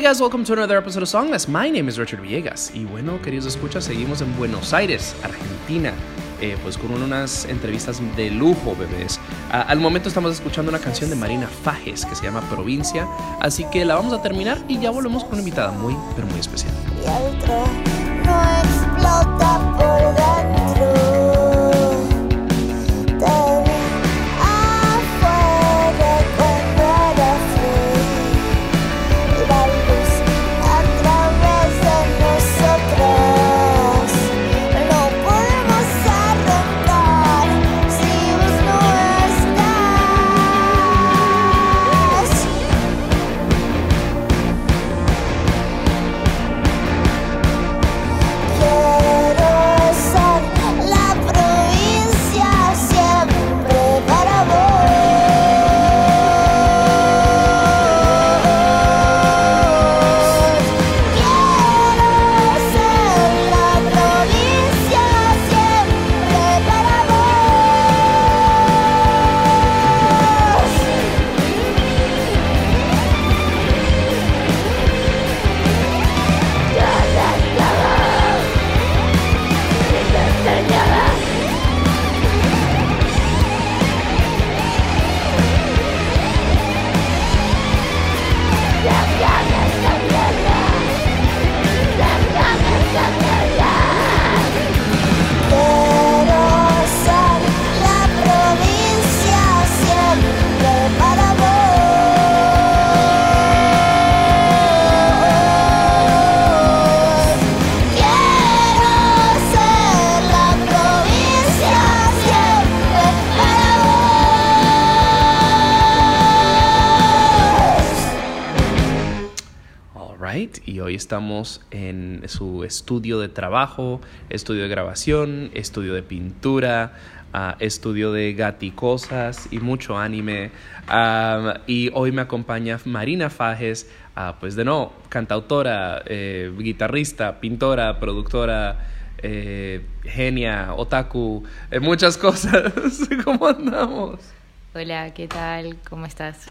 guys, welcome to another episode of Songless. My name is Richard Villegas. Y bueno, queridos escuchas, seguimos en Buenos Aires, Argentina. Eh, pues con unas entrevistas de lujo, bebés. Ah, al momento estamos escuchando una canción de Marina Fajes que se llama Provincia, así que la vamos a terminar y ya volvemos con una invitada muy, pero muy especial. y el tren no explota por y hoy estamos en su estudio de trabajo, estudio de grabación, estudio de pintura, ah, estudio de gaticosas y mucho anime. Y hoy me acompaña Marina Fajes, ah, pues de no, cantautora, eh, guitarrista, pintora, productora. eh, genia, otaku, eh, muchas cosas. ¿Cómo andamos? Hola, ¿qué tal? ¿Cómo estás?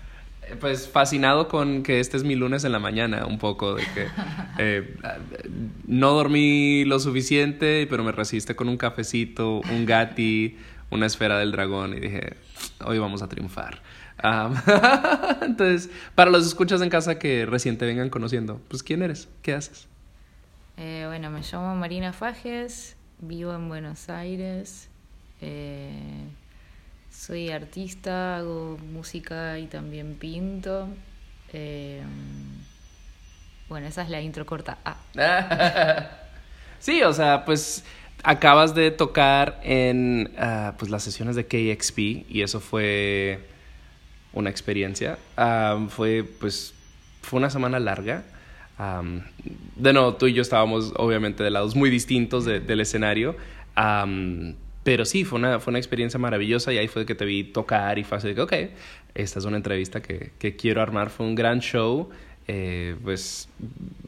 Pues fascinado con que este es mi lunes en la mañana, un poco de que eh, no dormí lo suficiente, pero me resiste con un cafecito, un gati, una esfera del dragón y dije, hoy vamos a triunfar. Entonces, para los escuchas en casa que recién te vengan conociendo, pues ¿quién eres? ¿Qué haces? Eh, bueno, me llamo Marina Fajes, vivo en Buenos Aires, eh, soy artista, hago música y también pinto. Eh, bueno, esa es la intro corta. Ah, sí, o sea, pues acabas de tocar en ah, pues las sesiones de KXP y eso fue una experiencia. Fue pues fue una semana larga. De nuevo, tú y yo estábamos obviamente de lados muy distintos de- del escenario. Pero sí, fue una, fue una experiencia maravillosa y ahí fue que te vi tocar y fue así de que, ok, esta es una entrevista que, que quiero armar. Fue un gran show. Eh, pues,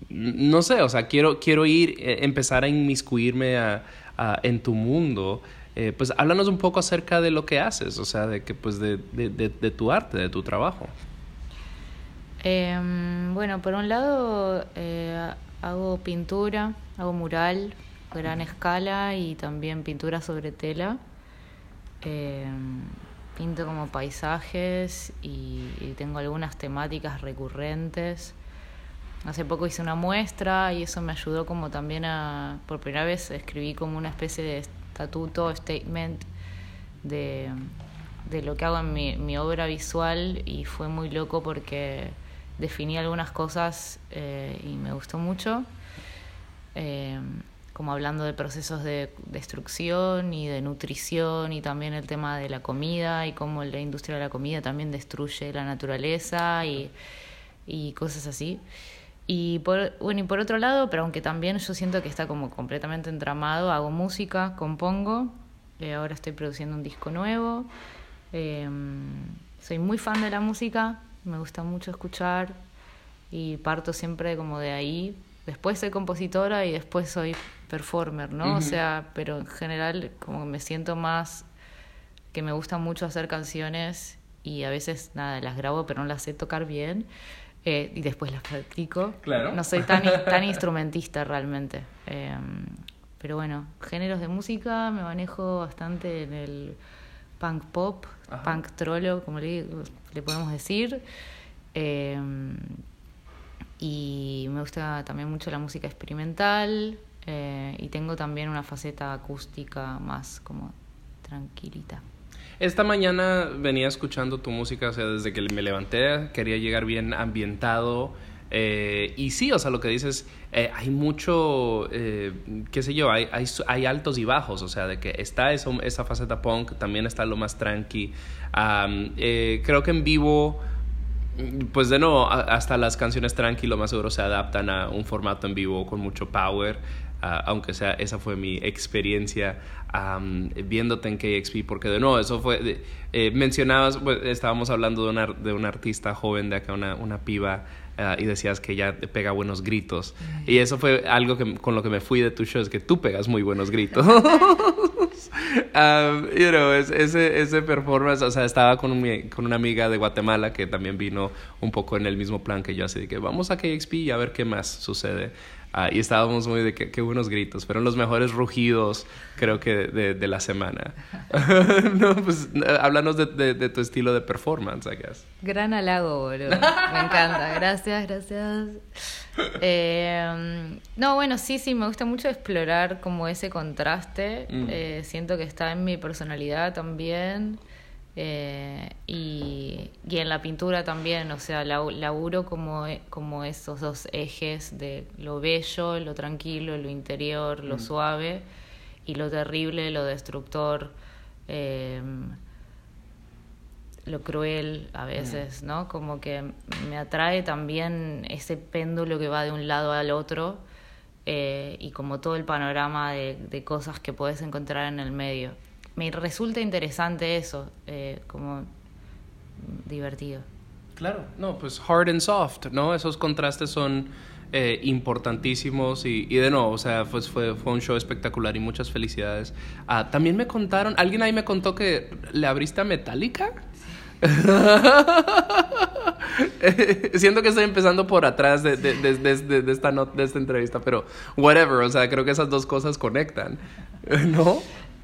no sé, o sea, quiero, quiero ir, eh, empezar a inmiscuirme a, a- en tu mundo. Eh, pues háblanos un poco acerca de lo que haces, o sea, de que pues de, de, de, de tu arte, de tu trabajo. Em, bueno, por un lado eh, hago pintura, hago mural, gran escala y también pintura sobre tela. Em, pinto como paisajes y, y tengo algunas temáticas recurrentes. Hace poco hice una muestra y eso me ayudó como también a, por primera vez escribí como una especie de estatuto, statement de, de lo que hago en mi, mi obra visual y fue muy loco porque definí algunas cosas eh, y me gustó mucho, eh, como hablando de procesos de destrucción y de nutrición y también el tema de la comida y cómo la industria de la comida también destruye la naturaleza y, y cosas así. Y por, bueno, y por otro lado, pero aunque también yo siento que está como completamente entramado, hago música, compongo, eh, ahora estoy produciendo un disco nuevo, eh, soy muy fan de la música, me gusta mucho escuchar y parto siempre como de ahí. Después soy compositora y después soy performer, ¿no? O sea, pero en general como que me siento más que me gusta mucho hacer canciones y a veces nada, las grabo pero no las sé tocar bien. eh, y después las practico. Claro. No soy tan, tan instrumentista realmente. Eh, pero bueno, géneros de música me manejo bastante en el punk pop, Ajá. punk trolo, como le, le podemos decir. Eh, y me gusta también mucho la música experimental. eh, y tengo también una faceta acústica más como tranquilita. Esta mañana venía escuchando tu música, o sea, desde que me levanté, quería llegar bien ambientado. eh, y sí, o sea, lo que dices, eh, hay mucho, qué sé yo, hay, hay, altos y bajos, o sea, de que está eso, esa faceta punk, también está lo más tranqui. Creo que en vivo, pues de nuevo, hasta las canciones tranqui lo más seguro se adaptan a un formato en vivo con mucho power. ah, aunque sea, esa fue mi experiencia am, viéndote en KXP, porque de nuevo, eso fue, eh, mencionabas, pues, estábamos hablando de una, de una artista joven de acá, una, una piba, ah, y decías que ella pega buenos gritos. Y eso fue algo que, con lo que me fui de tu show, es que tú pegas muy buenos gritos. Um, you know, es- ese, ese performance, o sea, estaba con, mi- con una amiga de Guatemala que también vino un poco en el mismo plan que yo, así de que vamos a KXP y a ver qué más sucede. Ah, y estábamos muy de qué buenos gritos, fueron los mejores rugidos, creo que, de, de la semana. no, pues, háblanos de, de- de tu estilo de performance, I guess. Gran halago, boludo. Me encanta. Gracias, gracias. Eh, no, bueno, sí, sí, me gusta mucho explorar como ese contraste. Mm. Eh, siento que está en mi personalidad también. Eh, y, y en la pintura también, o sea, laburo como, e- como esos dos ejes de lo bello, lo tranquilo, lo interior, lo suave, y lo terrible, lo destructor. Eh, lo cruel a veces, ¿no? Como que me atrae también ese péndulo que va de un lado al otro eh, y como todo el panorama de, de cosas que puedes encontrar en el medio. Me resulta interesante eso, eh, como divertido. Claro, no, pues hard and soft, ¿no? Esos contrastes son eh, importantísimos y, de nuevo, o sea, pues fue, fue un show espectacular y muchas felicidades. Ah, también me contaron, alguien ahí me contó que le abriste a Metallica. Siento que estoy empezando por atrás de, de- de- de esta, not- de esta entrevista, pero whatever, o sea, creo que esas dos cosas conectan, ¿no?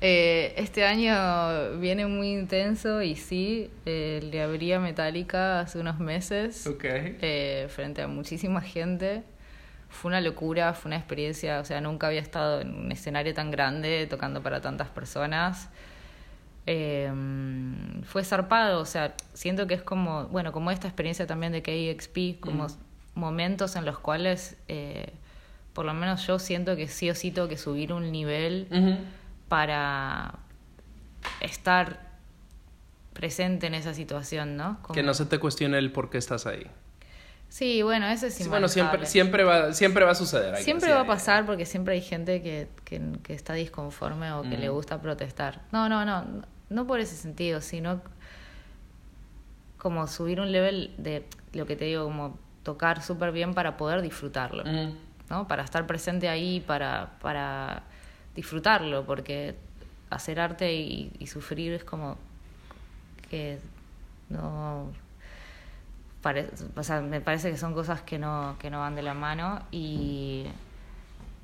Eh, este año viene muy intenso y sí, eh, le abría Metallica hace unos meses. Ok. eh, frente a muchísima gente. Fue una locura, fue una experiencia, o sea, nunca había estado en un escenario tan grande tocando para tantas personas. Eh, fue zarpado, o sea, siento que es como, bueno, como esta experiencia también de KXP, como momentos en los cuales, eh, por lo menos yo siento que sí o sí tengo que subir un nivel. Para estar presente en esa situación, ¿no? Que no se te cuestione el por qué estás ahí. Sí, bueno, eso es Sí, bueno, siempre, siempre, va, siempre va a suceder. Siempre va a pasar porque siempre hay gente que, que, que está disconforme o que Mm. le gusta protestar. No, no, no, no por ese sentido, sino como subir un level de lo que te digo, como tocar súper bien para poder disfrutarlo, Mm. ¿no? Para estar presente ahí, para, para disfrutarlo, porque hacer arte y, y sufrir es como que no pare- o sea, me parece que son cosas que no, que no van de la mano y,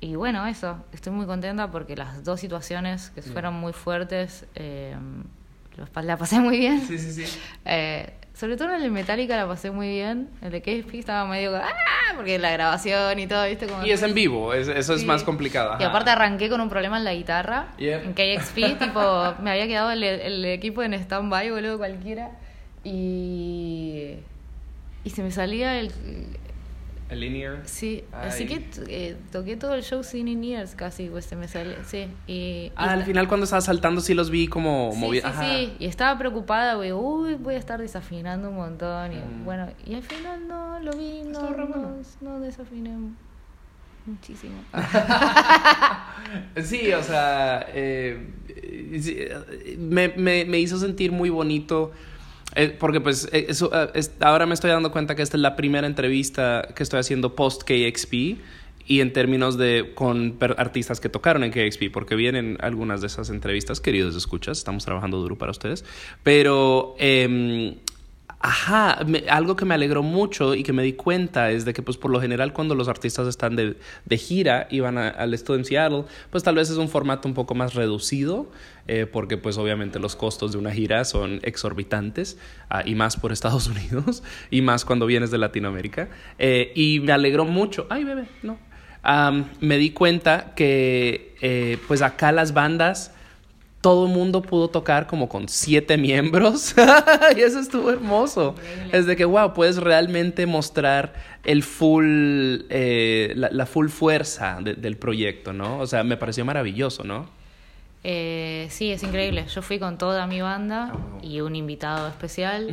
y bueno, eso, estoy muy contenta porque las dos situaciones que fueron muy fuertes, eh, la pasé muy bien. Sí, sí, sí. Eh, sobre todo en el Metallica la pasé muy bien, el de KSP estaba medio ¡ah! porque la grabación y todo, ¿viste? Como Y es en vivo, es- eso es más complicado. Y aparte arranqué con un problema en la guitarra. Yep. En KXP, tipo, me había quedado el, el equipo en stand-by, boludo, cualquiera. Y. Y se me salía el. El linear. Sí, así que eh, toqué todo el show sin in-ears casi, pues se me salió. Sí, y. y Ah, al final cuando estaba saltando sí los vi como Sí, moviendo. sí, sí. Y estaba preocupada, güey. Uy, voy a estar desafinando un montón. Y Mm. bueno, y al final no, lo vi. No, bueno. no, no desafiné muchísimo. Sí, o sea, eh, eh, eh, me, me, me hizo sentir muy bonito. Eh, porque pues eh, eso, eh, ahora me estoy dando cuenta que esta es la primera entrevista que estoy haciendo post KXP y en términos de con artistas que tocaron en KXP, porque vienen algunas de esas entrevistas, queridos escuchas, estamos trabajando duro para ustedes, pero em, Ajá, algo que me alegró mucho y que me di cuenta es de que pues por lo general cuando los artistas están de, de gira y van al estudio en Seattle, pues tal vez es un formato un poco más reducido, eh, porque pues obviamente los costos de una gira son exorbitantes, ah, y más por Estados Unidos, y más cuando vienes de Latinoamérica. Eh, y me alegró mucho, ay bebé, no, me di cuenta que eh, pues acá las bandas todo el mundo pudo tocar como con siete miembros y eso estuvo hermoso. Es de que, wow, puedes realmente mostrar el full, eh, la, la full fuerza de- del proyecto, ¿no? O sea, me pareció maravilloso, ¿no? Eh, sí, es increíble. Yo fui con toda mi banda Ah, y un invitado especial.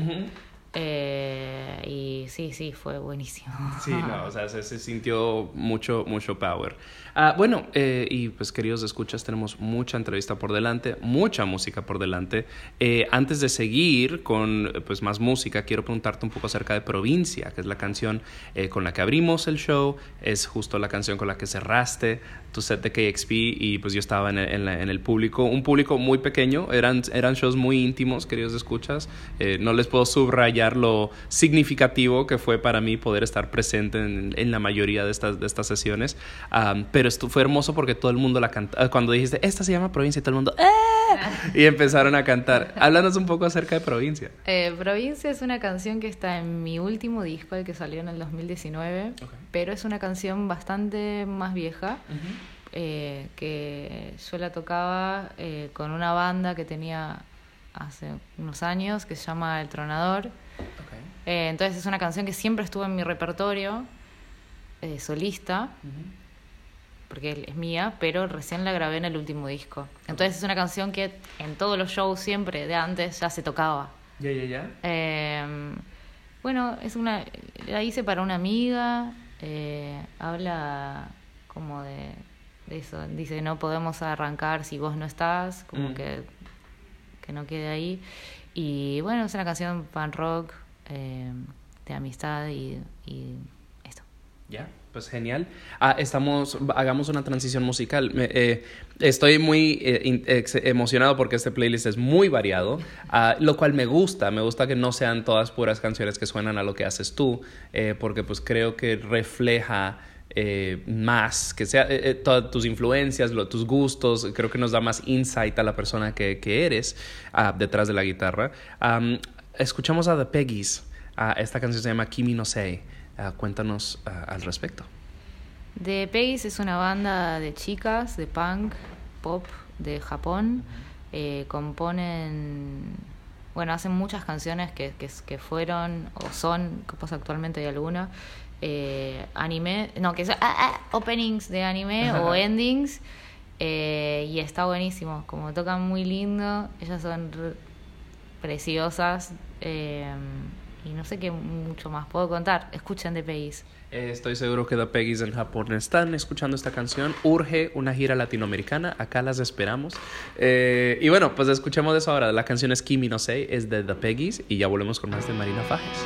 Eh, y sí, sí, fue buenísimo. Sí, no, o sea, se, se sintió mucho, mucho power. Ah, bueno, eh, y pues queridos escuchas, tenemos mucha entrevista por delante, mucha música por delante. Eh, antes de seguir con pues más música, quiero preguntarte un poco acerca de Provincia, que es la canción con la que abrimos el show, es justo la canción con la que cerraste tu set de KXP y pues yo estaba en el, en la- en el público, un público muy pequeño, eran, eran shows muy íntimos, queridos escuchas. Eh, no les puedo subrayar lo significativo que fue para mí poder estar presente en, en la mayoría de estas, de estas sesiones. Am, pero esto fue hermoso porque todo el mundo la cantaba. Cuando dijiste, esta se llama Provincia, y todo el mundo, ¡eh! Y empezaron a cantar. Háblanos un poco acerca de Provincia. Eh, Provincia es una canción que está en mi último disco, el que salió en el 2019, Ok. pero es una canción bastante más vieja, eh, que yo la tocaba eh, con una banda que tenía hace unos años, que se llama El Tronador. Eh, entonces es una canción que siempre estuvo en mi repertorio solista, porque es mía, pero recién la grabé en el último disco. Entonces es una canción que en todos los shows siempre de antes ya se tocaba. Ya, ya, ya. Eh, bueno, es una, la hice para una amiga, habla como de eso, dice no podemos arrancar si vos no estás, como Mm. que, que no quede ahí. Y bueno, es una canción pan rock, eh, de amistad y, y esto. Ya, pues genial. Ah, estamos, hagamos una transición musical. Me- eh, estoy muy eh, in- ex- emocionado porque este playlist es muy variado, ah, lo cual me gusta. Me gusta que no sean todas puras canciones que suenan a lo que haces tú, eh, porque pues creo que refleja eh, más, que sea eh, eh, todas tus influencias, lo- tus gustos, creo que nos da más insight a la persona que, que eres ah, detrás de la guitarra. Am, escuchamos a The Peggies. Ah, esta canción se llama Kimi no Sei. Ah, cuéntanos ah, al respecto. The Peggies es una banda de chicas, de punk, pop, de Japón. Eh, componen, bueno, hacen muchas canciones que, que, que fueron o son, capaz actualmente hay alguna, eh, anime, no, que son ah, ah, openings de anime o endings. eh, y está buenísimo, como tocan muy lindo, ellas son re- preciosas. eh, y no sé qué mucho más puedo contar. Escuchen The Peggies. Eh, estoy seguro que The Peggies en Japón están escuchando esta canción. Urge una gira latinoamericana. Acá las esperamos. Eh, y bueno, pues escuchemos eso ahora. La canción es Kimi no Sei, es de The Peggies. Y ya volvemos con más de Marina Fajes.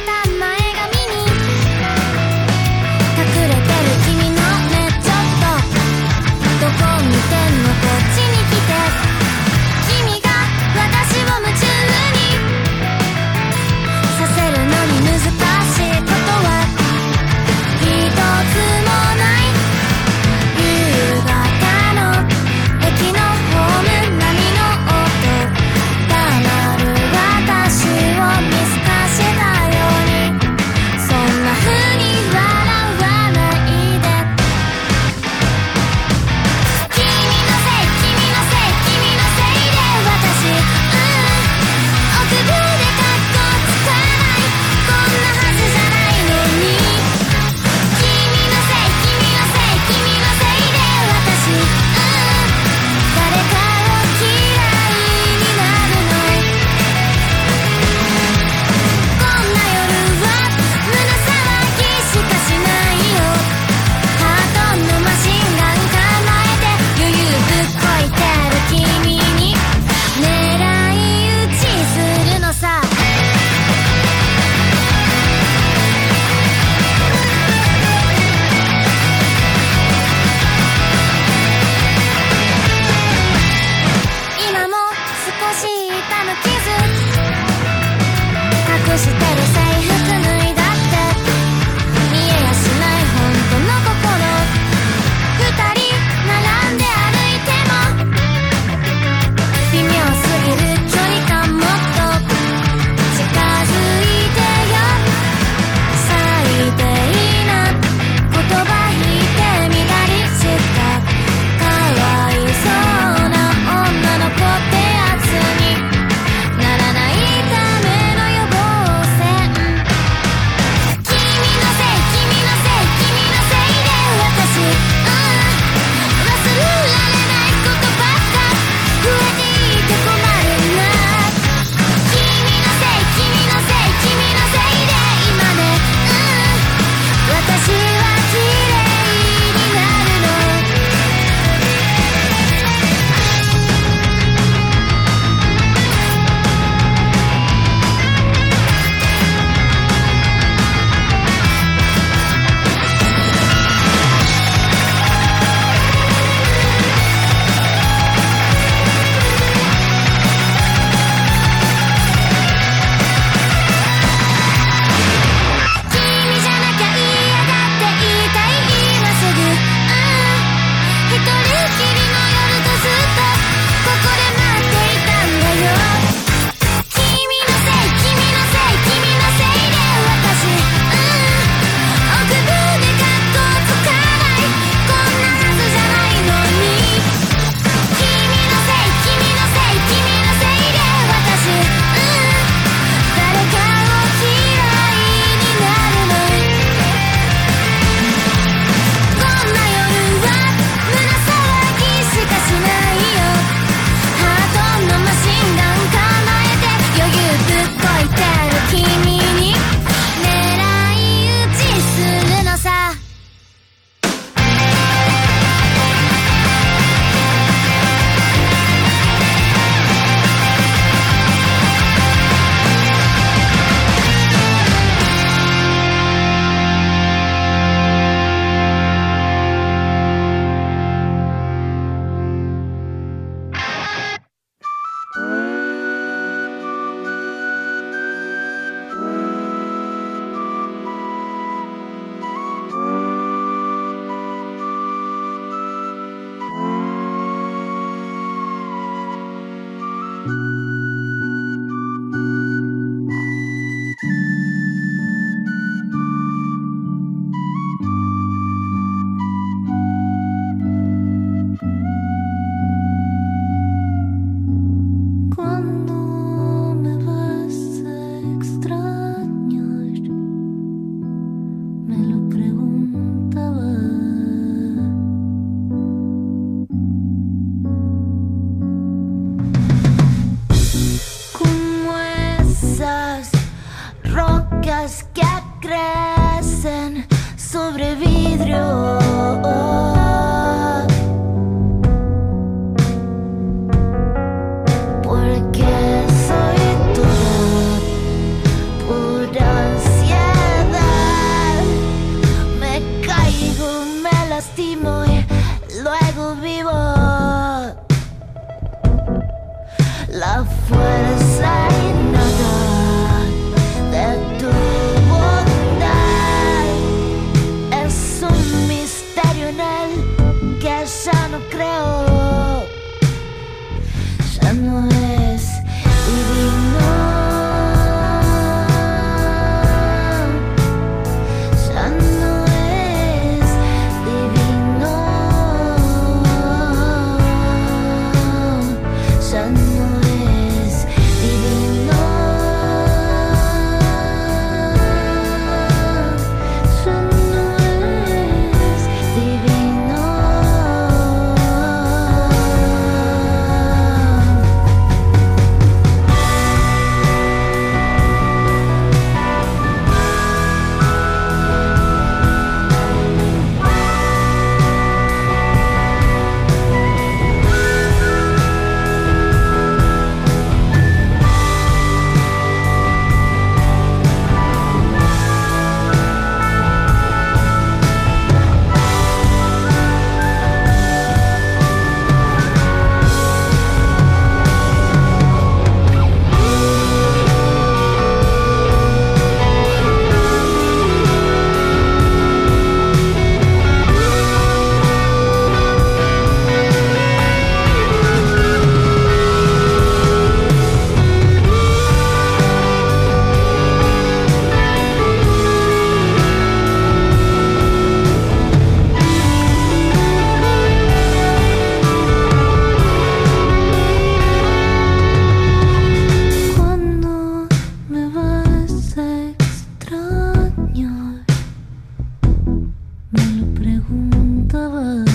lo preguntaba.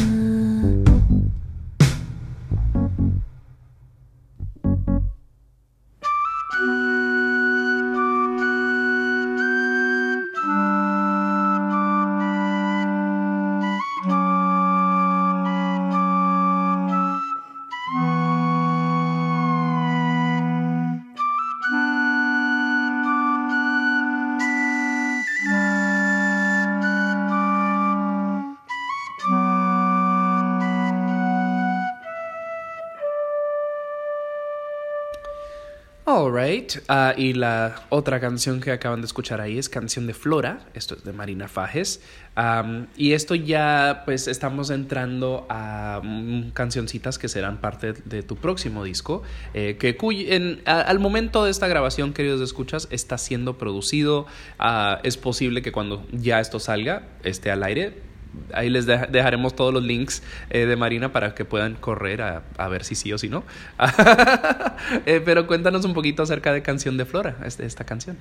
Ah, y la otra canción que acaban de escuchar ahí es Canción de Flora. Esto es de Marina Fajes. Y esto ya, pues, estamos entrando a mm, cancioncitas que serán parte de tu próximo disco. eh, que cuy- al momento de esta grabación, queridos escuchas, está siendo producido. Ah, es posible que cuando ya esto salga, esté al aire. Ahí les deja- dejaremos todos los links eh, de Marina para que puedan correr a, a ver si sí o si no. Eh, pero cuéntanos un poquito acerca de Canción de Flora, este- esta canción.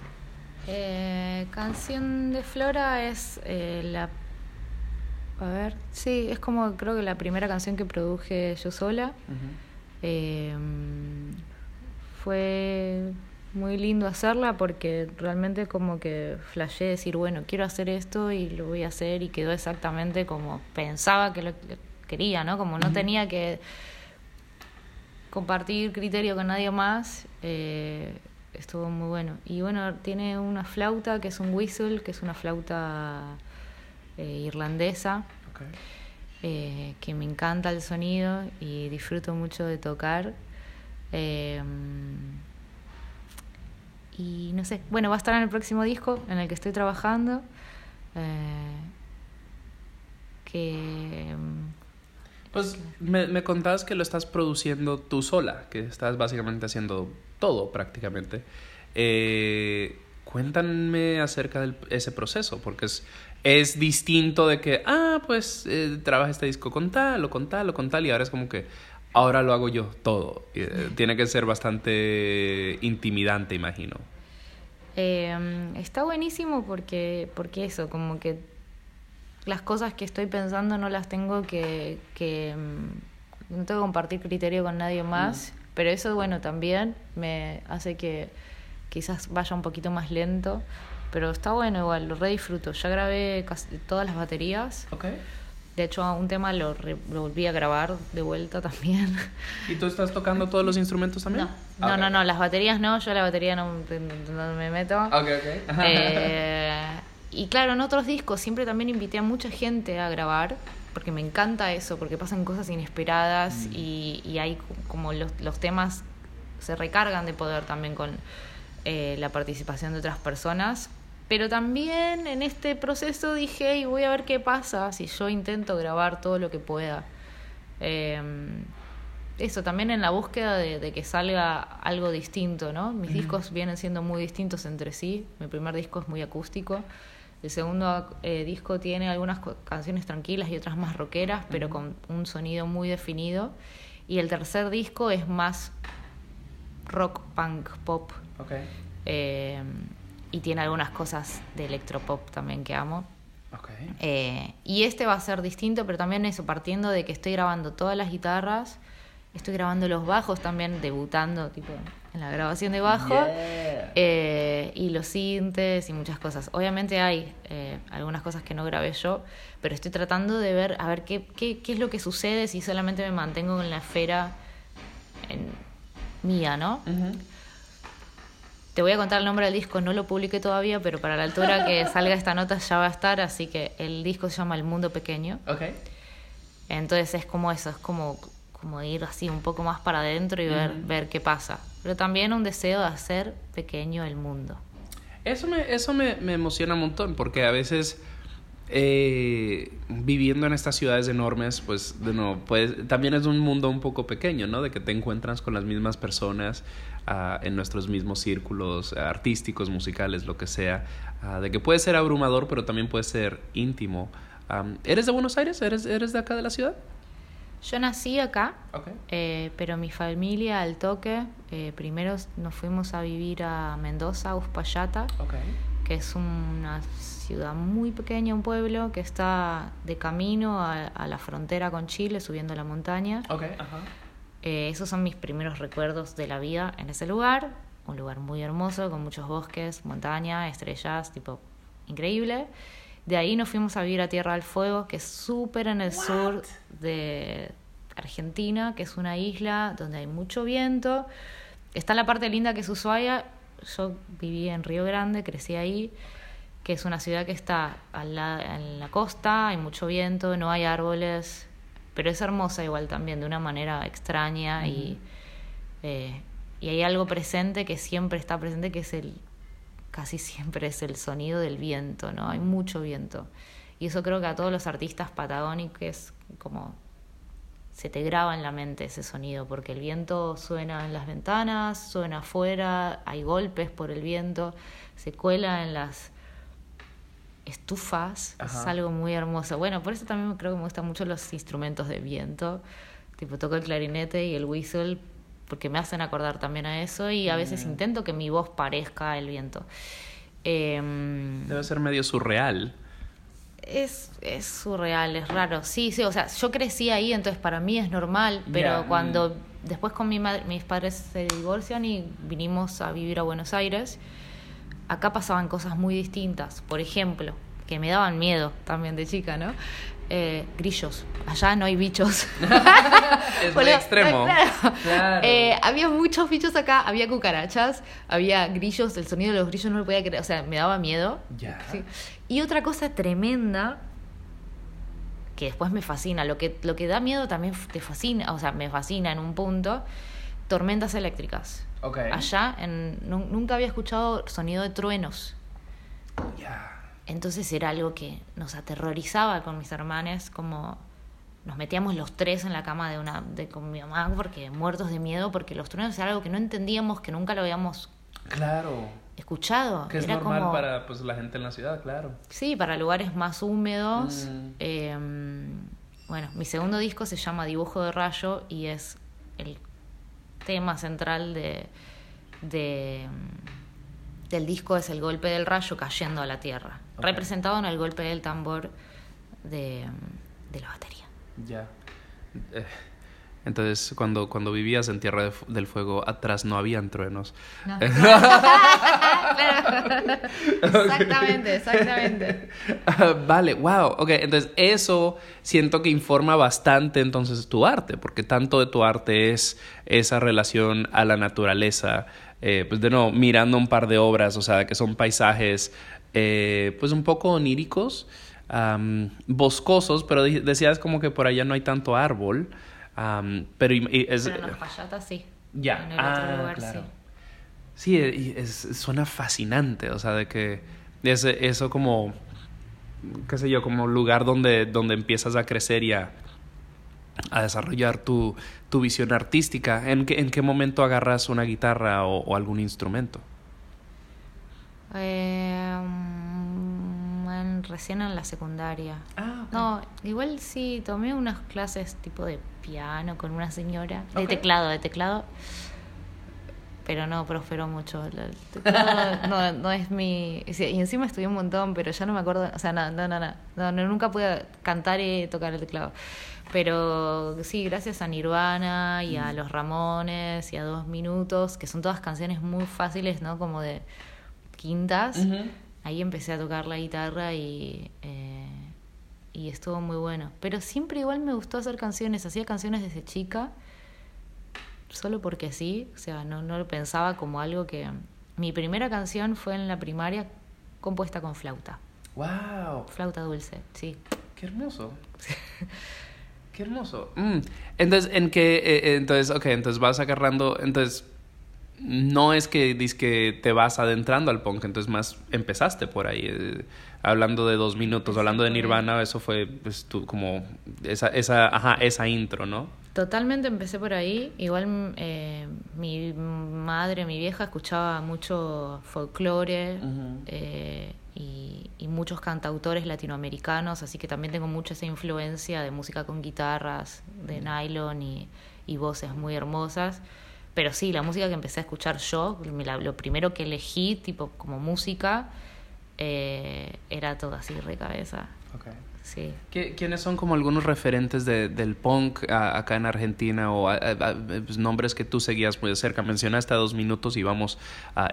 Eh, canción de Flora es la... A ver, sí, es como creo que la primera canción que produje yo sola. Eh, fue muy lindo hacerla porque realmente como que flashé decir, bueno, quiero hacer esto y lo voy a hacer y quedó exactamente como pensaba que lo que quería, ¿no? Como no tenía que compartir criterio con nadie más, eh, estuvo muy bueno. Y bueno, tiene una flauta que es un whistle, que es una flauta eh, irlandesa eh, que me encanta el sonido y disfruto mucho de tocar. Eh, y no sé, bueno, va a estar en el próximo disco en el que estoy trabajando. eh, que Pues me, me contabas que lo estás produciendo tú sola, que estás básicamente haciendo todo prácticamente. Eh, cuéntame acerca de ese proceso, porque es, es distinto de que, ah, pues eh, trabaja este disco con tal o con tal o con tal, y ahora es como que ahora lo hago yo todo. Eh, tiene que ser bastante intimidante, imagino. Eh, está buenísimo porque, porque eso, como que las cosas que estoy pensando no las tengo que, que mm, no tengo que compartir criterio con nadie más, pero eso bueno también me hace que quizás vaya un poquito más lento, pero está bueno igual, lo re disfruto. Ya grabé casi todas las baterías, Ok. De hecho un tema lo, re- lo volví a grabar de vuelta también. ¿Y tú estás tocando todos los instrumentos también? No, no, no, no, las baterías no, yo la batería no, no me meto. Ok, ok. Eh, y claro, en otros discos siempre también invité a mucha gente a grabar, porque me encanta eso, porque pasan cosas inesperadas y, y hay co- como los, los temas se recargan de poder también con eh, la participación de otras personas. Pero también en este proceso dije, y voy a ver qué pasa si yo intento grabar todo lo que pueda. Eh, eso, también en la búsqueda de, de que salga algo distinto, ¿no? Mis discos vienen siendo muy distintos entre sí. Mi primer disco es muy acústico. El segundo eh, disco tiene algunas canciones tranquilas y otras más rockeras, pero con un sonido muy definido. Y el tercer disco es más rock, punk, pop. Ok. eh, y tiene algunas cosas de electropop también que amo. Eh, y este va a ser distinto, pero también eso, partiendo de que estoy grabando todas las guitarras, estoy grabando los bajos también, debutando tipo en la grabación de bajo, Yeah. eh, y los sintes y muchas cosas. Obviamente hay eh, algunas cosas que no grabé yo, pero estoy tratando de ver a ver qué, qué, qué es lo que sucede si solamente me mantengo en la esfera en- mía, ¿no? Ujú. Te voy a contar el nombre del disco, no lo publiqué todavía, pero para la altura que salga esta nota ya va a estar, así que el disco se llama El Mundo Pequeño. Ok. Entonces es como eso, es como, como ir así un poco más para adentro y ver, ver qué pasa. Pero también un deseo de hacer pequeño el mundo. Eso me, eso me, me emociona un montón, porque a veces eh, viviendo en estas ciudades enormes, pues de nuevo, pues también es un mundo un poco pequeño, ¿no? De que te encuentras con las mismas personas ah, en nuestros mismos círculos artísticos, musicales, lo que sea. ah, de que puede ser abrumador, pero también puede ser íntimo. Am, ¿Eres de Buenos Aires? ¿Eres, ¿Eres de acá de la ciudad? Yo nací acá, Ok. eh, pero mi familia al toque, eh, primero nos fuimos a vivir a Mendoza, Uspallata, Ok. que es una ciudad muy pequeña, un pueblo que está de camino a, a la frontera con Chile, subiendo la montaña. Ok, ajá. Eh, esos son mis primeros recuerdos de la vida en ese lugar. Un lugar muy hermoso, con muchos bosques, montaña, estrellas, tipo increíble. De ahí nos fuimos a vivir a Tierra del Fuego, que es súper en el sur de Argentina, que es una isla donde hay mucho viento. Está la parte linda que es Ushuaia. Yo viví en Río Grande, crecí ahí, que es una ciudad que está al la- en la costa, hay mucho viento, no hay árboles, pero es hermosa igual también, de una manera extraña y eh, y hay algo presente que siempre está presente, que es el, casi siempre es el sonido del viento, ¿no? Hay mucho viento. Y eso creo que a todos los artistas patagónicos como se te graba en la mente ese sonido, porque el viento suena en las ventanas, suena afuera, hay golpes por el viento, se cuela en las estufas, es algo muy hermoso. Bueno, por eso también creo que me gustan mucho los instrumentos de viento, tipo toco el clarinete y el whistle, porque me hacen acordar también a eso y a veces intento que mi voz parezca el viento. Em, Debe ser medio surreal. es, es surreal, es raro. Sí, sí, o sea, yo crecí ahí, entonces para mí es normal, pero Ya, cuando después con mi madre, mis padres se divorcian y vinimos a vivir a Buenos Aires, acá pasaban cosas muy distintas. Por ejemplo, que me daban miedo también de chica, ¿no? Eh, grillos. Allá no hay bichos. Es muy Boludo, extremo. claro. Claro. Eh, había muchos bichos acá, había cucarachas, había grillos, el sonido de los grillos no lo podía creer, o sea, me daba miedo. Ya. Sí. Y otra cosa tremenda que después me fascina, lo que, lo que da miedo también te fascina, o sea, me fascina en un punto, tormentas eléctricas. Allá en, nu- nunca había escuchado sonido de truenos. Entonces era algo que nos aterrorizaba con mis hermanas, como nos metíamos los tres en la cama de una de con mi mamá porque muertos de miedo porque los truenos era algo que no entendíamos, que nunca lo habíamos Claro. escuchado. Que es era normal como para pues, la gente en la ciudad, claro. Sí, para lugares más húmedos. Mm. Eh, bueno, mi segundo disco se llama Dibujo de Rayo y es el tema central de, de, del disco es el golpe del rayo cayendo a la tierra, representado en el golpe del tambor de, de la batería. Ya. Eh, Entonces, cuando, cuando vivías en Tierra de del Fuego, atrás no habían truenos. No. exactamente, exactamente. Vale, wow. Ok, entonces eso siento que informa bastante entonces tu arte, porque tanto de tu arte es esa relación a la naturaleza. Eh, pues de nuevo, mirando un par de obras, o sea, que son paisajes eh, pues un poco oníricos, am, boscosos, pero decías como que por allá no hay tanto árbol. Am, pero y- es, Pero en las payatas sí. Ya, En el otro ah, lugar claro. sí. Sí, y es, suena fascinante, o sea, de que ese, eso como, qué sé yo, como lugar donde, donde empiezas a crecer y a, a desarrollar tu, tu visión artística. ¿En qué, ¿En qué momento agarras una guitarra o, o algún instrumento? Eh, recién en la secundaria. Ah, No, igual sí, tomé unas clases tipo de piano con una señora, de teclado, de teclado, pero no prosperó mucho. El teclado no, no es mi... y encima estudié un montón, pero ya no me acuerdo, o sea, no, no, no, no, nunca pude cantar y tocar el teclado. Pero sí, gracias a Nirvana y a Los Ramones y a Dos Minutos, que son todas canciones muy fáciles, ¿no? Como de quintas. Ahí empecé a tocar la guitarra y, eh, y estuvo muy bueno. Pero siempre igual me gustó hacer canciones, hacía canciones desde chica, solo porque sí, o sea, no, no lo pensaba como algo que... Mi primera canción fue en la primaria compuesta con flauta, wow, flauta dulce, sí. qué hermoso. Qué hermoso. Mm, Entonces, en qué, eh, eh, entonces, ok, entonces vas agarrando, entonces, no es que dices que te vas adentrando al punk, entonces más empezaste por ahí, eh, hablando de dos minutos, hablando de. Nirvana, eso fue pues, tú, como esa, esa, ajá, esa intro, ¿no? Totalmente empecé por ahí. Igual eh, mi madre, mi vieja, escuchaba mucho folclore eh, y, y muchos cantautores latinoamericanos, así que también tengo mucha esa influencia de música con guitarras, de nylon y, y voces muy hermosas. Pero sí, la música que empecé a escuchar yo, lo primero que elegí, tipo como música, eh, era todo así, re cabeza. Sí. ¿Qué- ¿Quiénes son como algunos referentes de- del punk acá en Argentina o a- pues, nombres que tú seguías muy de cerca? Mencionaste a dos minutos y vamos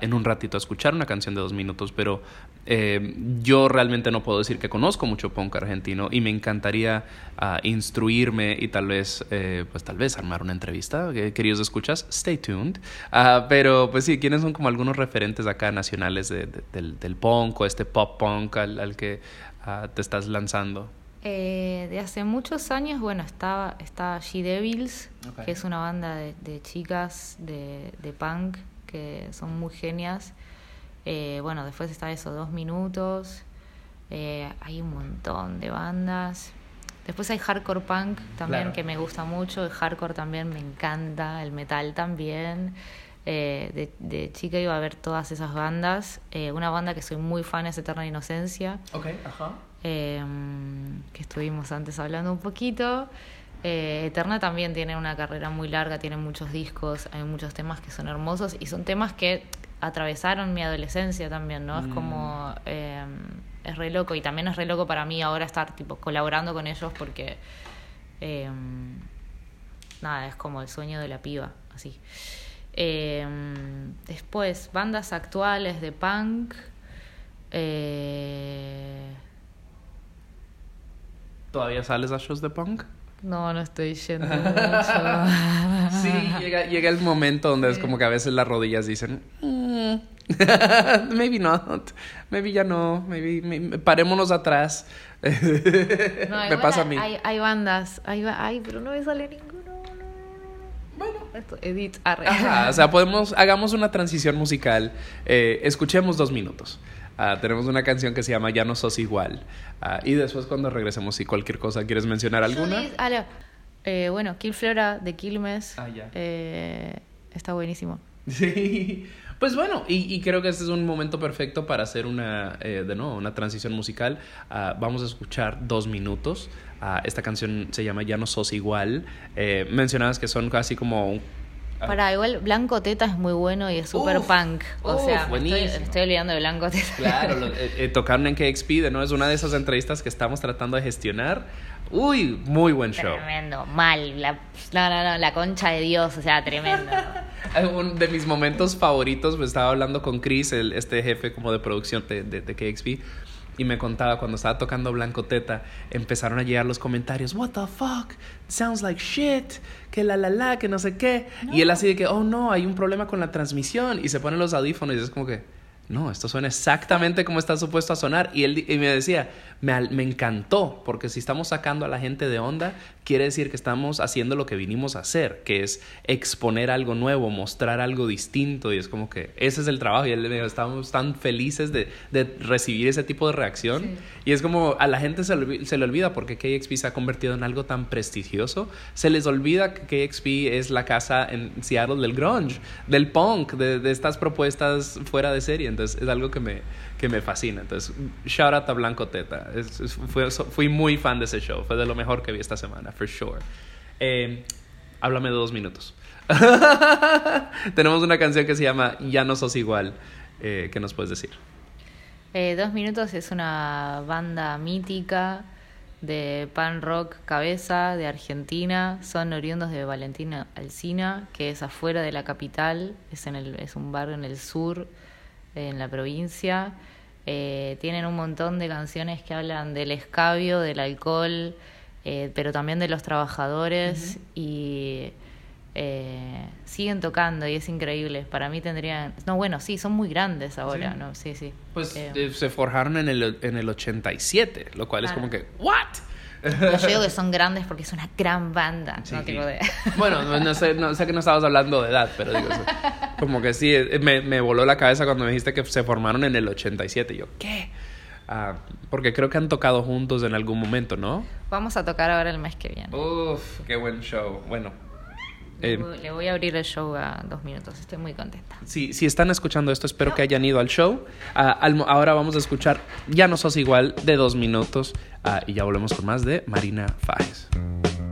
en un ratito a escuchar una canción de dos minutos, pero eh, yo realmente no puedo decir que conozco mucho punk argentino y me encantaría ah, instruirme y tal vez, eh, pues tal vez armar una entrevista. Queridos escuchas, stay tuned. Ah, pero pues sí, ¿quiénes son como algunos referentes acá nacionales de- de- del, punk o este pop punk al que ah, te estás lanzando? Eh, de hace muchos años, bueno, estaba, está She Devils, que es una banda de, de chicas de, de punk que son muy genias. Eh, bueno, después está eso, Dos Minutos. Eh, hay un montón de bandas. Después hay hardcore punk también Claro. que me gusta mucho. El hardcore también me encanta. El metal también. Eh, de, de chica iba a ver todas esas bandas. Eh, una banda que soy muy fan es Eterna Inocencia Ok, ajá. eh, que estuvimos antes hablando un poquito. Eh, Eterna también tiene una carrera muy larga, tiene muchos discos, hay muchos temas que son hermosos y son temas que atravesaron mi adolescencia también, ¿no? Es como, eh, es re loco y también es re loco para mí ahora estar tipo colaborando con ellos porque, eh, nada, es como el sueño de la piba, así. Eh, después, bandas actuales de punk. Eh, ¿Todavía sales a shows de punk? No, no estoy yendo mucho. Sí, llega, llega el momento donde es como que a veces las rodillas dicen, "Mm, maybe not, maybe ya no, maybe, maybe- parémonos atrás. No, me pasa a mí. Hay, hay bandas, hay, pero no me sale ninguno. Bueno, edit, arre. Ajá, o sea, podemos, hagamos una transición musical. Eh, escuchemos dos minutos. Ah, tenemos una canción que se llama Ya no sos igual. Ah, y después cuando regresemos, si cualquier cosa quieres mencionar alguna. Eh, bueno, Kill Flora de Quilmes. Ah, ya. Eh, está buenísimo. Sí. Pues bueno, y, y creo que este es un momento perfecto para hacer una, eh, de nuevo, una transición musical. Ah, vamos a escuchar dos minutos. Ah, esta canción se llama Ya no sos igual. Eh, mencionabas que son casi como... un- ah, Para igual, Blanco Teta es muy bueno y es super Uf, punk. O uf, sea, estoy, estoy olvidando de Blanco Teta. Claro, lo- eh, eh, tocaron en KXP, nuevo, es una de esas entrevistas que estamos tratando de gestionar. Uy, muy buen show. Tremendo, mal. La, no, no, no, la concha de Dios, o sea, tremendo. Eh, Un de mis momentos favoritos, pues estaba hablando con Chris, el, este jefe como de producción de, de, de KXP, y me contaba cuando estaba tocando Blanco Teta, empezaron a llegar los comentarios, what the fuck, sounds like shit, que la la la, que no sé qué. Y él así de que, oh no, hay un problema con la transmisión, y se ponen los audífonos y es como que, no, esto suena exactamente como está supuesto a sonar. Y él y me decía, me, me encantó, porque si estamos sacando a la gente de onda, quiere decir que estamos haciendo lo que vinimos a hacer, que es exponer algo nuevo, mostrar algo distinto. Y es como que ese es el trabajo. Y él me dijo, estamos tan felices de, de recibir ese tipo de reacción. Y es como a la gente se le, se le olvida porque KXP se ha convertido en algo tan prestigioso. Se les olvida que KXP es la casa en Seattle del grunge, del punk, de, de estas propuestas fuera de serie. Entonces es algo que me, que me fascina. Entonces, shout out a Blanco Teta. Es- es- so- fui muy fan de ese show. Fue de lo mejor que vi esta semana, for sure. Eh, háblame de dos minutos. Tenemos una canción que se llama Ya no sos igual. Eh, ¿Qué nos puedes decir? Eh, Dos Minutos es una banda mítica de pan rock cabeza de Argentina. Son oriundos de Valentina Alsina, que es afuera de la capital, es, en el, es un barrio en el sur, en la provincia. Eh, tienen un montón de canciones que hablan del escabio, del alcohol, eh, pero también de los trabajadores y eh, siguen tocando y es increíble. Para mí tendrían... No, bueno, sí, son muy grandes ahora, Sí. ¿no? Sí, sí. Pues Eh, eh, se forjaron en el, en el 87, lo cual es Claro. como que, ¿what? Pero yo digo que son grandes porque es una gran banda, Sí, ¿no? sí. Tipo de... Bueno, no, no sé, no sé que no estabas hablando de edad, pero digo, eso, como que sí, eh, me, me voló la cabeza cuando me dijiste que se formaron en el 87. Y yo, ¿qué? Ah, porque creo que han tocado juntos en algún momento, ¿no? Vamos a tocar ahora el mes que viene. Uf, qué buen show. Bueno, eh, Le voy a abrir el show a dos minutos, estoy muy contenta. si, si están escuchando esto, espero que hayan ido al show. Ah, al ahora vamos a escuchar Ya no sos igual de dos minutos ah, y ya volvemos con más de Marina Fajes.「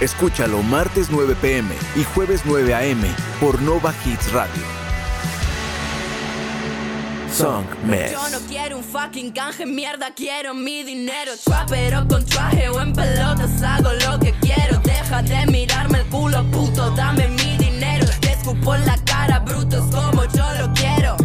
Escúchalo martes 9 pm y jueves 9 am por Nova Hits Radio. Song Mess. Yo no quiero un fucking canje, mierda, quiero mi dinero. Trapero con traje o en pelotas, hago lo que quiero. Deja de mirarme el culo, puto, dame mi dinero. Te escupo en la cara, brutos como yo lo quiero.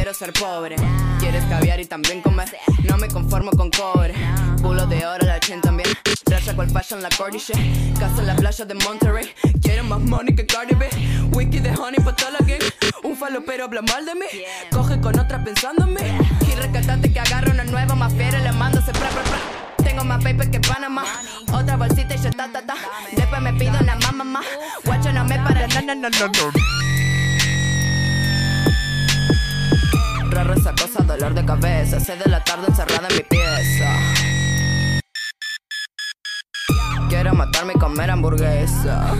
Yo quiero ser pobre. Quieres caviar y también comer. No me conformo con cobre. Culo de oro, la chain también. Racha cual fashion, la cordy shit. Casa en la playa de Monterrey. Quiero más money que Cardi B. Wiki de honey pa' toda la gang. Un falopero habla mal de mí. Coge con otra pensando en mí. Y recatate que agarro una nueva más fiera le mando ese pra. Tengo más paper que Panamá. Otra bolsita y ya ta, ta, ta. Después me pido una mamá. Guacho, no me para, no. Dolor de cabeza. Seis de la tarde encerrada en mi pieza. Quiero matarme y comer hamburguesa.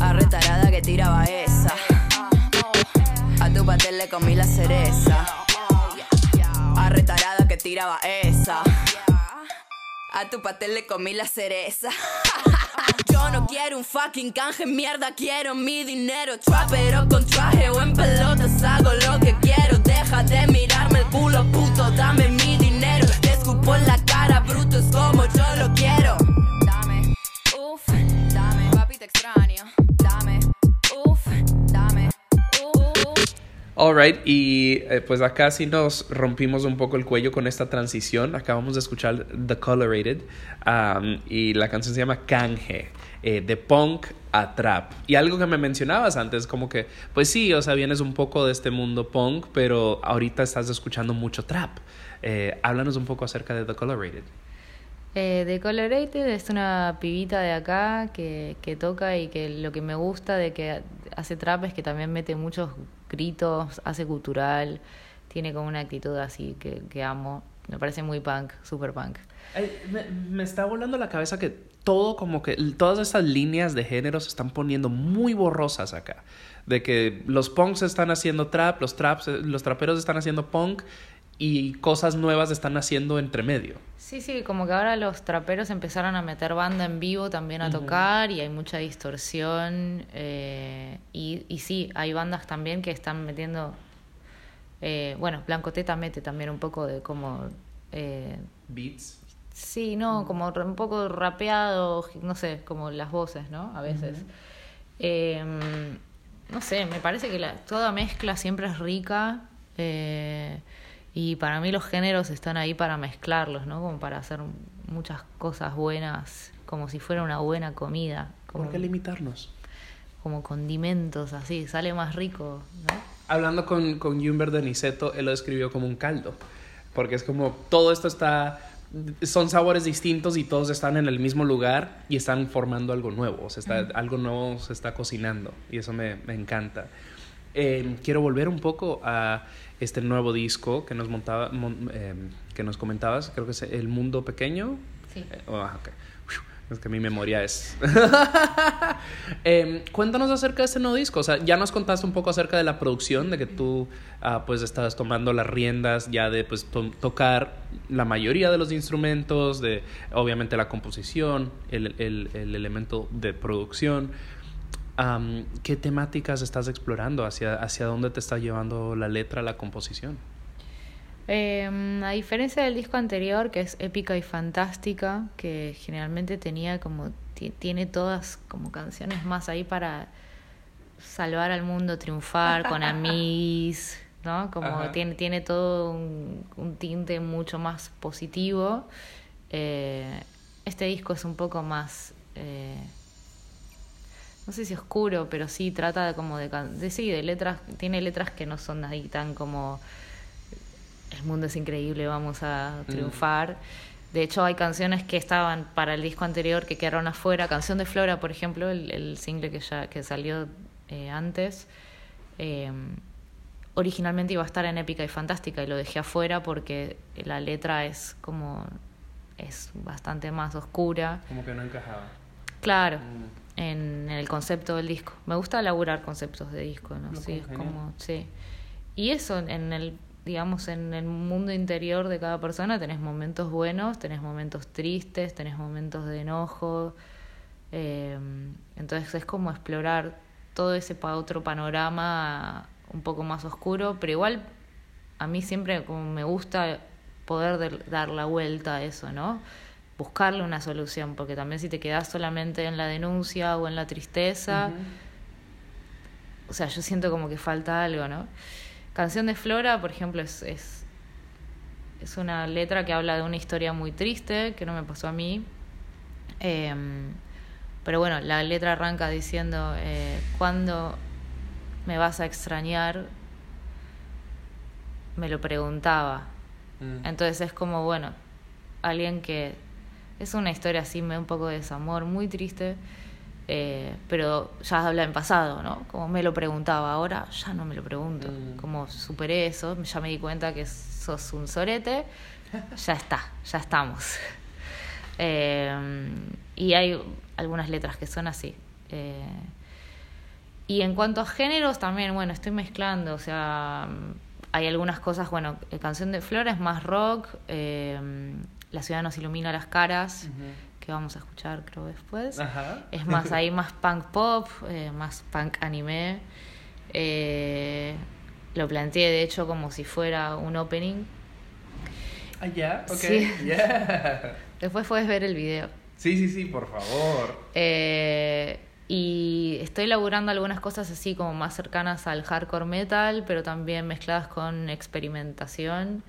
Arretarada que tiraba esa. A tu pastel le comí la cereza. Arretarada que tiraba esa. A tu pastel le comí la cereza. Yo no quiero un fucking canje, mierda, quiero mi dinero. Trapero con traje o en pelotas, hago lo que quiero. Deja de mirarme el culo, puto, dame mi dinero. Te escupo en la cara, bruto, es como yo lo quiero. Dame, uff, dame, papi, te extraño. Alright, y eh, pues acá sí nos rompimos un poco el cuello con esta transición. Acabamos de escuchar The Colorated um, y la canción se llama Canje, eh, de punk a trap. Y algo que me mencionabas antes, como que, pues sí, o sea, vienes un poco de este mundo punk, pero ahorita estás escuchando mucho trap. Eh, háblanos un poco acerca de The Colorated. Eh, The Colorated es una pibita de acá que, que toca y que lo que me gusta de que hace trap es que también mete muchos hace cultural, tiene como una actitud así que, amo. Me parece muy punk, super punk. Me, está volando la cabeza que todo como que todas estas líneas de género se están poniendo muy borrosas acá. De que los punks están haciendo trap, los traps, los traperos están haciendo punk y cosas nuevas están haciendo entre medio. Sí, sí, como que ahora los traperos empezaron a meter banda en vivo también a tocar y hay mucha distorsión. eh, y, y sí, hay bandas también que están metiendo. eh, bueno, Blanco Teta mete también un poco de como. eh, Beats. sí, no, como un poco rapeado, no sé, como las voces, ¿no? A veces. Eh, no sé, me parece que la, toda mezcla siempre es rica. eh, y para mí los géneros están ahí para mezclarlos, ¿no? Como para hacer muchas cosas buenas, como si fuera una buena comida. Como, ¿Por qué limitarnos? como condimentos así, sale más rico, ¿no? Hablando con, con Jumber de Niceto, él lo describió como un caldo. Porque es como todo esto está. Son sabores distintos y todos están en el mismo lugar y están formando algo nuevo. O sea, está, algo nuevo se está cocinando y eso me, me encanta. Eh, quiero volver un poco a este nuevo disco que nos, montaba, mon- eh, que nos comentabas. Creo que es El Mundo Pequeño. Sí. Eh, oh, ok. Es que mi memoria es. Em, cuéntanos acerca de este nuevo disco. O sea, ya nos contaste un poco acerca de la producción, de que tú ah, pues estás tomando las riendas ya de pues to- tocar la mayoría de los instrumentos, de obviamente la composición, el, el- el elemento de producción. Am, ¿Qué temáticas estás explorando? ¿Hacia, ¿Hacia dónde te está llevando la letra, la composición? Eh, a diferencia del disco anterior, que es épica y fantástica, que generalmente tenía como, ti- tiene todas como canciones más ahí para salvar al mundo, triunfar con amigos, ¿no? Como Ajá. tiene, tiene todo un, un tinte mucho más positivo. Eh, este disco es un poco más, eh, no sé si oscuro, pero sí trata de como de, de sí, de letras, tiene letras que no son ahí tan como el mundo es increíble, vamos a triunfar. De hecho, hay canciones que estaban para el disco anterior que quedaron afuera. Canción de Flora, por ejemplo, el, el single que ya que salió eh, antes, eh, originalmente iba a estar en Épica y Fantástica y lo dejé afuera porque la letra es como es bastante más oscura. Como que no encajaba. Claro, Mm. en, el concepto del disco. Me gusta elaborar conceptos de disco, ¿no? No, sí, es genial. como, sí. Y eso, en el, digamos, en el mundo interior de cada persona tenés momentos buenos, tenés momentos tristes, tenés momentos de enojo. eh, entonces es como explorar todo ese pa- otro panorama un poco más oscuro, pero igual a mí siempre como me gusta poder dar la vuelta a eso, ¿no? Buscarle una solución, porque también si te quedas solamente en la denuncia o en la tristeza, o sea, yo siento como que falta algo, ¿no? Canción de Flora, por ejemplo, es, es, es una letra que habla de una historia muy triste que no me pasó a mí. Em, pero bueno, la letra arranca diciendo, eh, ¿cuándo me vas a extrañar? Me lo preguntaba. Mm. Entonces es como, bueno, alguien que es una historia así, me da un poco de desamor, muy triste, eh, pero ya habla en pasado, ¿no? Como me lo preguntaba, ahora ya no me lo pregunto. Mm. Como superé eso, ya me di cuenta que sos un sorete, ya está, ya estamos. Eh, y hay algunas letras que son así. Eh, y en cuanto a géneros, también, bueno, estoy mezclando, o sea, hay algunas cosas, bueno, Canción de Flora es más rock, eh, La ciudad nos ilumina las caras, que vamos a escuchar creo después. Ajá. Es más, ahí más punk pop, eh, más punk anime. Eh, lo planteé de hecho como si fuera un opening. Ah, ya, ok. Sí. ya. Después puedes ver el video. Sí, sí, sí, por favor. Eh, y estoy laburando algunas cosas así como más cercanas al hardcore metal, pero también mezcladas con experimentación,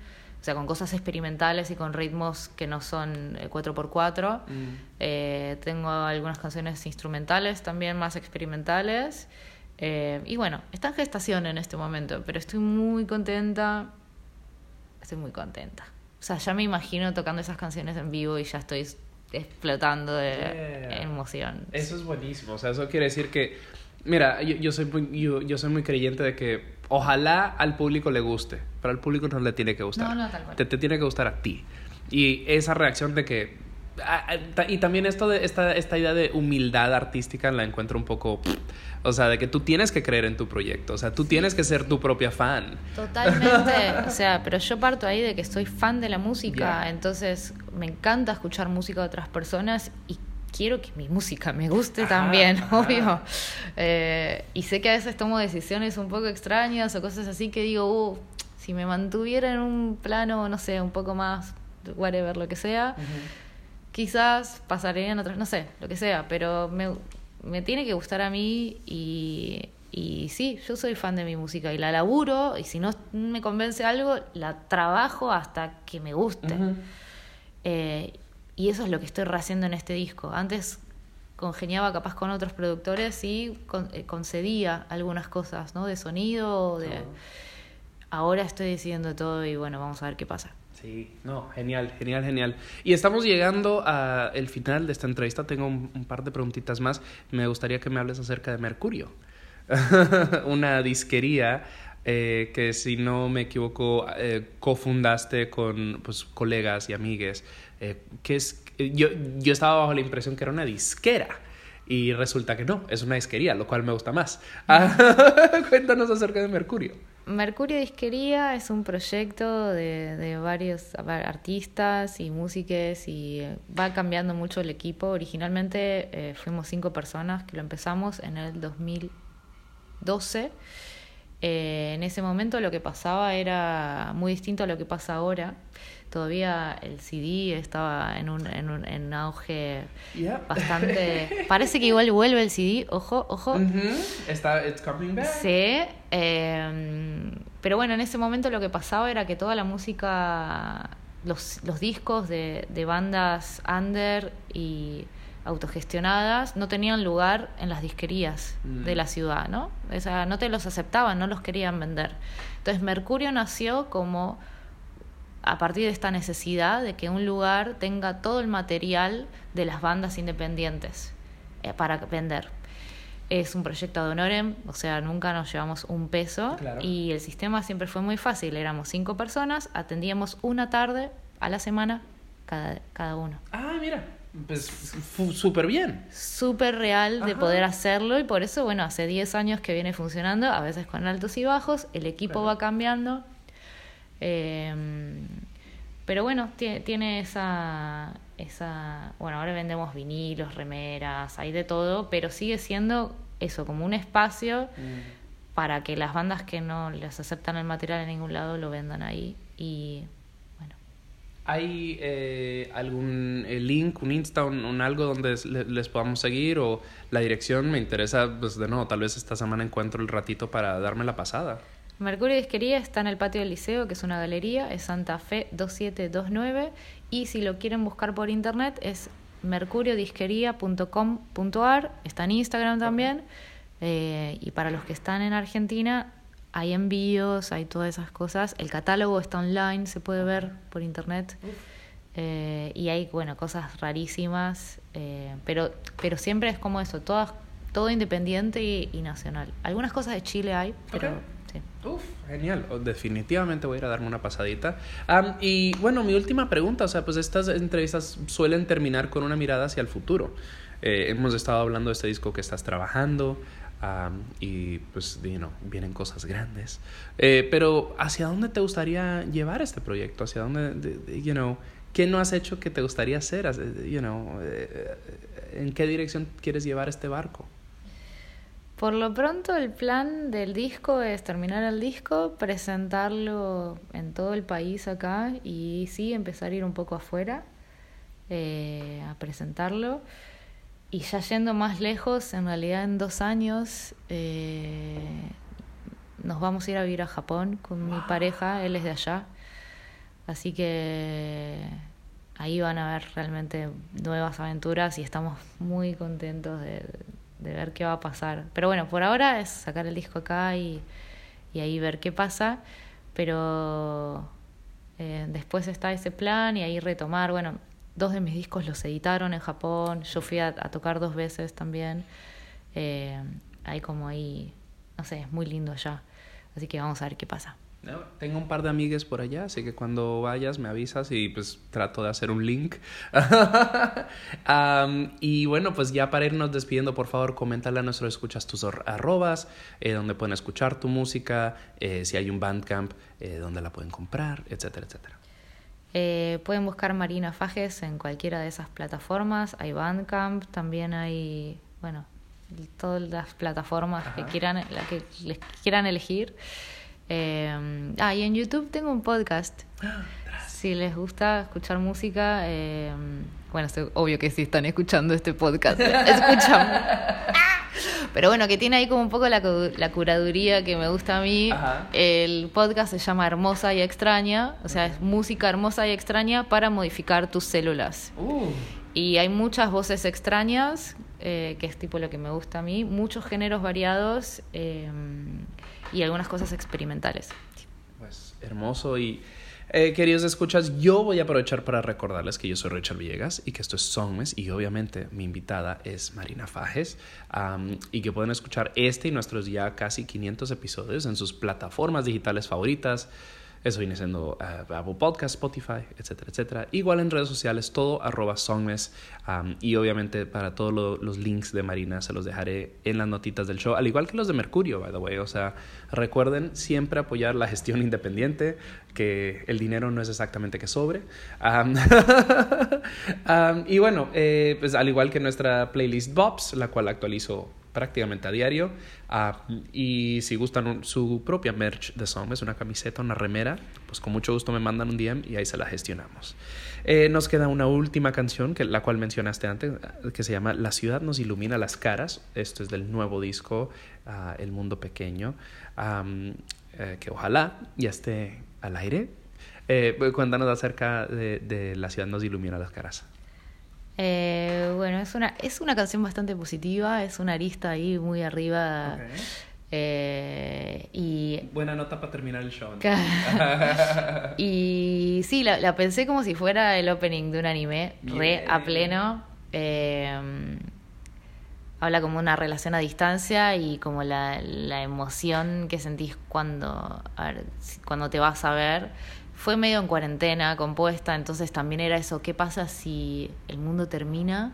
o sea, con cosas experimentales y con ritmos que no son eh, 4x4. Mm. Eh, tengo algunas canciones instrumentales también más experimentales. Eh, y bueno, está en gestación en este momento, pero estoy muy contenta. Estoy muy contenta. O sea, ya me imagino tocando esas canciones en vivo y ya estoy explotando de Yeah. emoción. Eso es buenísimo. O sea, eso quiere decir que. Mira, yo, yo soy muy, yo, yo soy muy creyente de que ojalá al público le guste, pero al público no le tiene que gustar. No, no, tal cual. Te, te tiene que gustar a ti. Y esa reacción de que. Y también esto de esta, esta idea de humildad artística la encuentro un poco. O sea, de que tú tienes que creer en tu proyecto. O sea, tú tienes que ser tu propia fan. Totalmente, o sea, pero yo parto ahí de que soy fan de la música, entonces me encanta escuchar música de otras personas y quiero que mi música me guste Ajá, también, ajá. obvio. Eh, y sé que a veces tomo decisiones un poco extrañas o cosas así que digo, uh, si me mantuviera en un plano, no sé, un poco más, whatever, lo que sea, quizás pasarían otras, no sé, lo que sea, pero me, me tiene que gustar a mí y, y sí, yo soy fan de mi música y la laburo y si no me convence algo, la trabajo hasta que me guste. Eh, y eso es lo que estoy rehaciendo en este disco. Antes congeniaba capaz con otros productores y con- eh, concedía algunas cosas, ¿no? De sonido, de... Ahora estoy decidiendo todo y bueno, vamos a ver qué pasa. Sí, no, genial, genial, genial. Y estamos llegando al final de esta entrevista. Tengo un, un par de preguntitas más. Me gustaría que me hables acerca de Mercurio, una disquería eh, que, si no me equivoco, eh, cofundaste con pues, colegas y amigues. Eh, que es, yo, yo estaba bajo la impresión que era una disquera. Y resulta que no, es una disquería, lo cual me gusta más. Ah, Cuéntanos acerca de Mercurio. Mercurio Disquería es un proyecto de, de varios artistas y músicos y eh, va cambiando mucho el equipo. Originalmente eh, fuimos cinco personas que lo empezamos en el 2012. Eh, en ese momento lo que pasaba era muy distinto a lo que pasa ahora. Todavía el CD estaba en un, en un en auge Yeah. bastante... Parece que igual vuelve el CD, ojo, ojo. Está, it's coming back. Sí, eh, pero bueno, en ese momento lo que pasaba era que toda la música, los, los discos de, de bandas under y autogestionadas no tenían lugar en las disquerías Mm. de la ciudad, ¿no? O sea, no te los aceptaban, no los querían vender. Entonces Mercurio nació como a partir de esta necesidad de que un lugar tenga todo el material de las bandas independientes eh, para vender. Es un proyecto ad honorem, o sea, nunca nos llevamos un peso Claro. y el sistema siempre fue muy fácil. Éramos cinco personas, atendíamos una tarde a la semana cada, cada uno. Ah, mira. Pues súper bien. Súper real de poder hacerlo y por eso, bueno, hace 10 años que viene funcionando, a veces con altos y bajos, el equipo Claro. va cambiando. Eh, pero bueno, tiene, tiene esa, esa. Bueno, ahora vendemos vinilos, remeras, hay de todo, pero sigue siendo eso, como un espacio para que las bandas que no les aceptan el material en ningún lado lo vendan ahí. Y ¿Hay eh, algún eh, link, un Insta, un, un algo donde le- les podamos seguir o la dirección? Me interesa, pues de nuevo, tal vez esta semana encuentro el ratito para darme la pasada. Mercurio Disquería está en el patio del liceo, que es una galería, es Santa Fe 2729. Y si lo quieren buscar por internet es mercuriodisquería.com.ar, está en Instagram también. Eh, y para los que están en Argentina, hay envíos, hay todas esas cosas. El catálogo está online, se puede ver por internet. Eh, y hay, bueno, cosas rarísimas, eh, pero, pero siempre es como eso, todas, todo independiente y, y nacional. Algunas cosas de Chile hay, pero Ok. sí. Uf, genial. Oh, Definitivamente voy a ir a darme una pasadita. Am, y bueno, mi última pregunta, o sea, pues estas entrevistas suelen terminar con una mirada hacia el futuro. Eh, hemos estado hablando de este disco que estás trabajando am, y pues, you know, vienen cosas grandes. Eh, pero ¿hacia dónde te gustaría llevar este proyecto? ¿Hacia dónde, de- de- you know, qué no has hecho que te gustaría hacer? Hace- You know, eh, ¿En qué dirección quieres llevar este barco? Por lo pronto el plan del disco es terminar el disco, presentarlo en todo el país acá y sí empezar a ir un poco afuera eh, a presentarlo. Y ya yendo más lejos, en realidad en dos años eh, nos vamos a ir a vivir a Japón con mi pareja, él es de allá. Así que ahí van a ver realmente nuevas aventuras y estamos muy contentos de, de ver qué va a pasar. Pero bueno, por ahora es sacar el disco acá y, y ahí ver qué pasa. Pero eh, después está ese plan y ahí retomar. Bueno, dos de mis discos los editaron en Japón. Yo fui a, a tocar dos veces también. Eh, hay como ahí, no sé, es muy lindo allá. Así que vamos a ver qué pasa. Tengo un par de amigues por allá, así que cuando vayas me avisas y pues trato de hacer un link. Am, y bueno, pues ya para irnos despidiendo, por favor, coméntale a nuestros escuchas tus arrobas, eh, donde pueden escuchar tu música, eh, si hay un Bandcamp, donde la pueden comprar, etcétera, etcétera. Eh, pueden buscar Marina Fajes en cualquiera de esas plataformas. Hay Bandcamp, también hay, bueno, todas las plataformas que quieran, la que les quieran elegir. Eh, ah, y en YouTube tengo un podcast. Si les gusta escuchar música, eh, bueno, obvio que si están escuchando este podcast, escuchan. Pero bueno, que tiene ahí como un poco la, la curaduría que me gusta a mí. Ajá. El podcast se llama Hermosa y Extraña, o sea, es música hermosa y extraña para modificar tus células. Uh, Y hay muchas voces extrañas, eh, que es tipo lo que me gusta a mí, muchos géneros variados eh, y algunas cosas experimentales. Pues hermoso y eh, queridos escuchas, yo voy a aprovechar para recordarles que yo soy Richard Villegas y que esto es Songmes y obviamente mi invitada es Marina Fajes y que pueden escuchar este y nuestros ya casi 500 episodios en sus plataformas digitales favoritas. Eso viene siendo Apple Podcast, Spotify, etcétera, etcétera. Igual en redes sociales, todo arroba Songmes. y obviamente para todos lo- los links de Marina se los dejaré en las notitas del show, al igual que los de Mercurio, by the way. O sea, recuerden siempre apoyar la gestión independiente, que el dinero no es exactamente que sobre. Y bueno, eh, pues al igual que nuestra playlist Bobs, la cual actualizo prácticamente a diario. Ah, y si gustan su propia merch de Songmes, una camiseta, una remera, pues con mucho gusto me mandan un DM y ahí se la gestionamos. Eh, nos queda una última canción, que, la cual mencionaste antes, ah, que se llama La ciudad nos ilumina las caras. Esto es del nuevo disco ah, El mundo pequeño, eh, que ojalá ya esté al aire. Eh, cuéntanos acerca de La ciudad nos ilumina las caras. Eh, bueno, es una, es una canción bastante positiva, es una arista ahí muy arriba. Eh, y buena nota para terminar el show. y sí, la, la pensé como si fuera el opening de un anime, re a pleno. Eh, habla como una relación a distancia y como la, la emoción que sentís cuando, ver, cuando te vas a ver. Fue medio en cuarentena, compuesta, entonces también era eso, ¿qué pasa si el mundo termina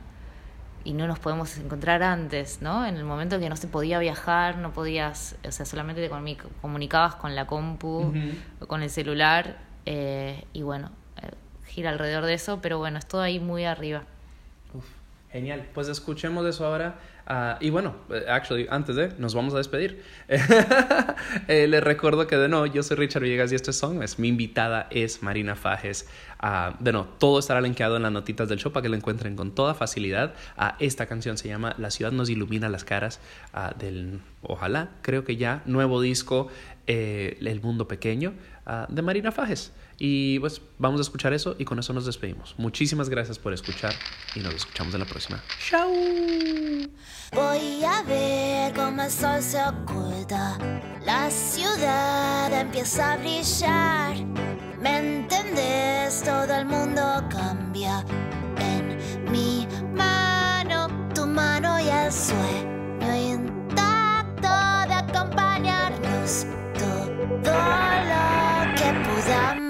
y no nos podemos encontrar antes, ¿no? En el momento que no se podía viajar, no podías, o sea, solamente te comu- comunicabas con la compu o con el celular eh, y bueno, eh, gira alrededor de eso, pero bueno, es todo ahí muy arriba. Uf, genial. Pues escuchemos eso ahora. Ah, y bueno, eh, actually, antes de, nos vamos a despedir. Eh, les recuerdo que de nuevo, yo soy Richard Villegas y esto es Songmes. Mi invitada es Marina Fajes. Ah, de nuevo, todo estará linkeado en las notitas del show para que lo encuentren con toda facilidad. Ah, esta canción se llama La ciudad nos ilumina las caras del, ojalá, creo que ya, nuevo disco, eh, El mundo pequeño, de Marina Fajes. Y pues vamos a escuchar eso y con eso nos despedimos. Muchísimas gracias por escuchar y nos escuchamos en la próxima. ¡Chao! Voy a ver cómo el sol se oculta. La ciudad empieza a brillar. ¿Me entendés? Todo el mundo cambia. En mi mano, tu mano y el sueño intacto de acompañarnos todo lo que podamos.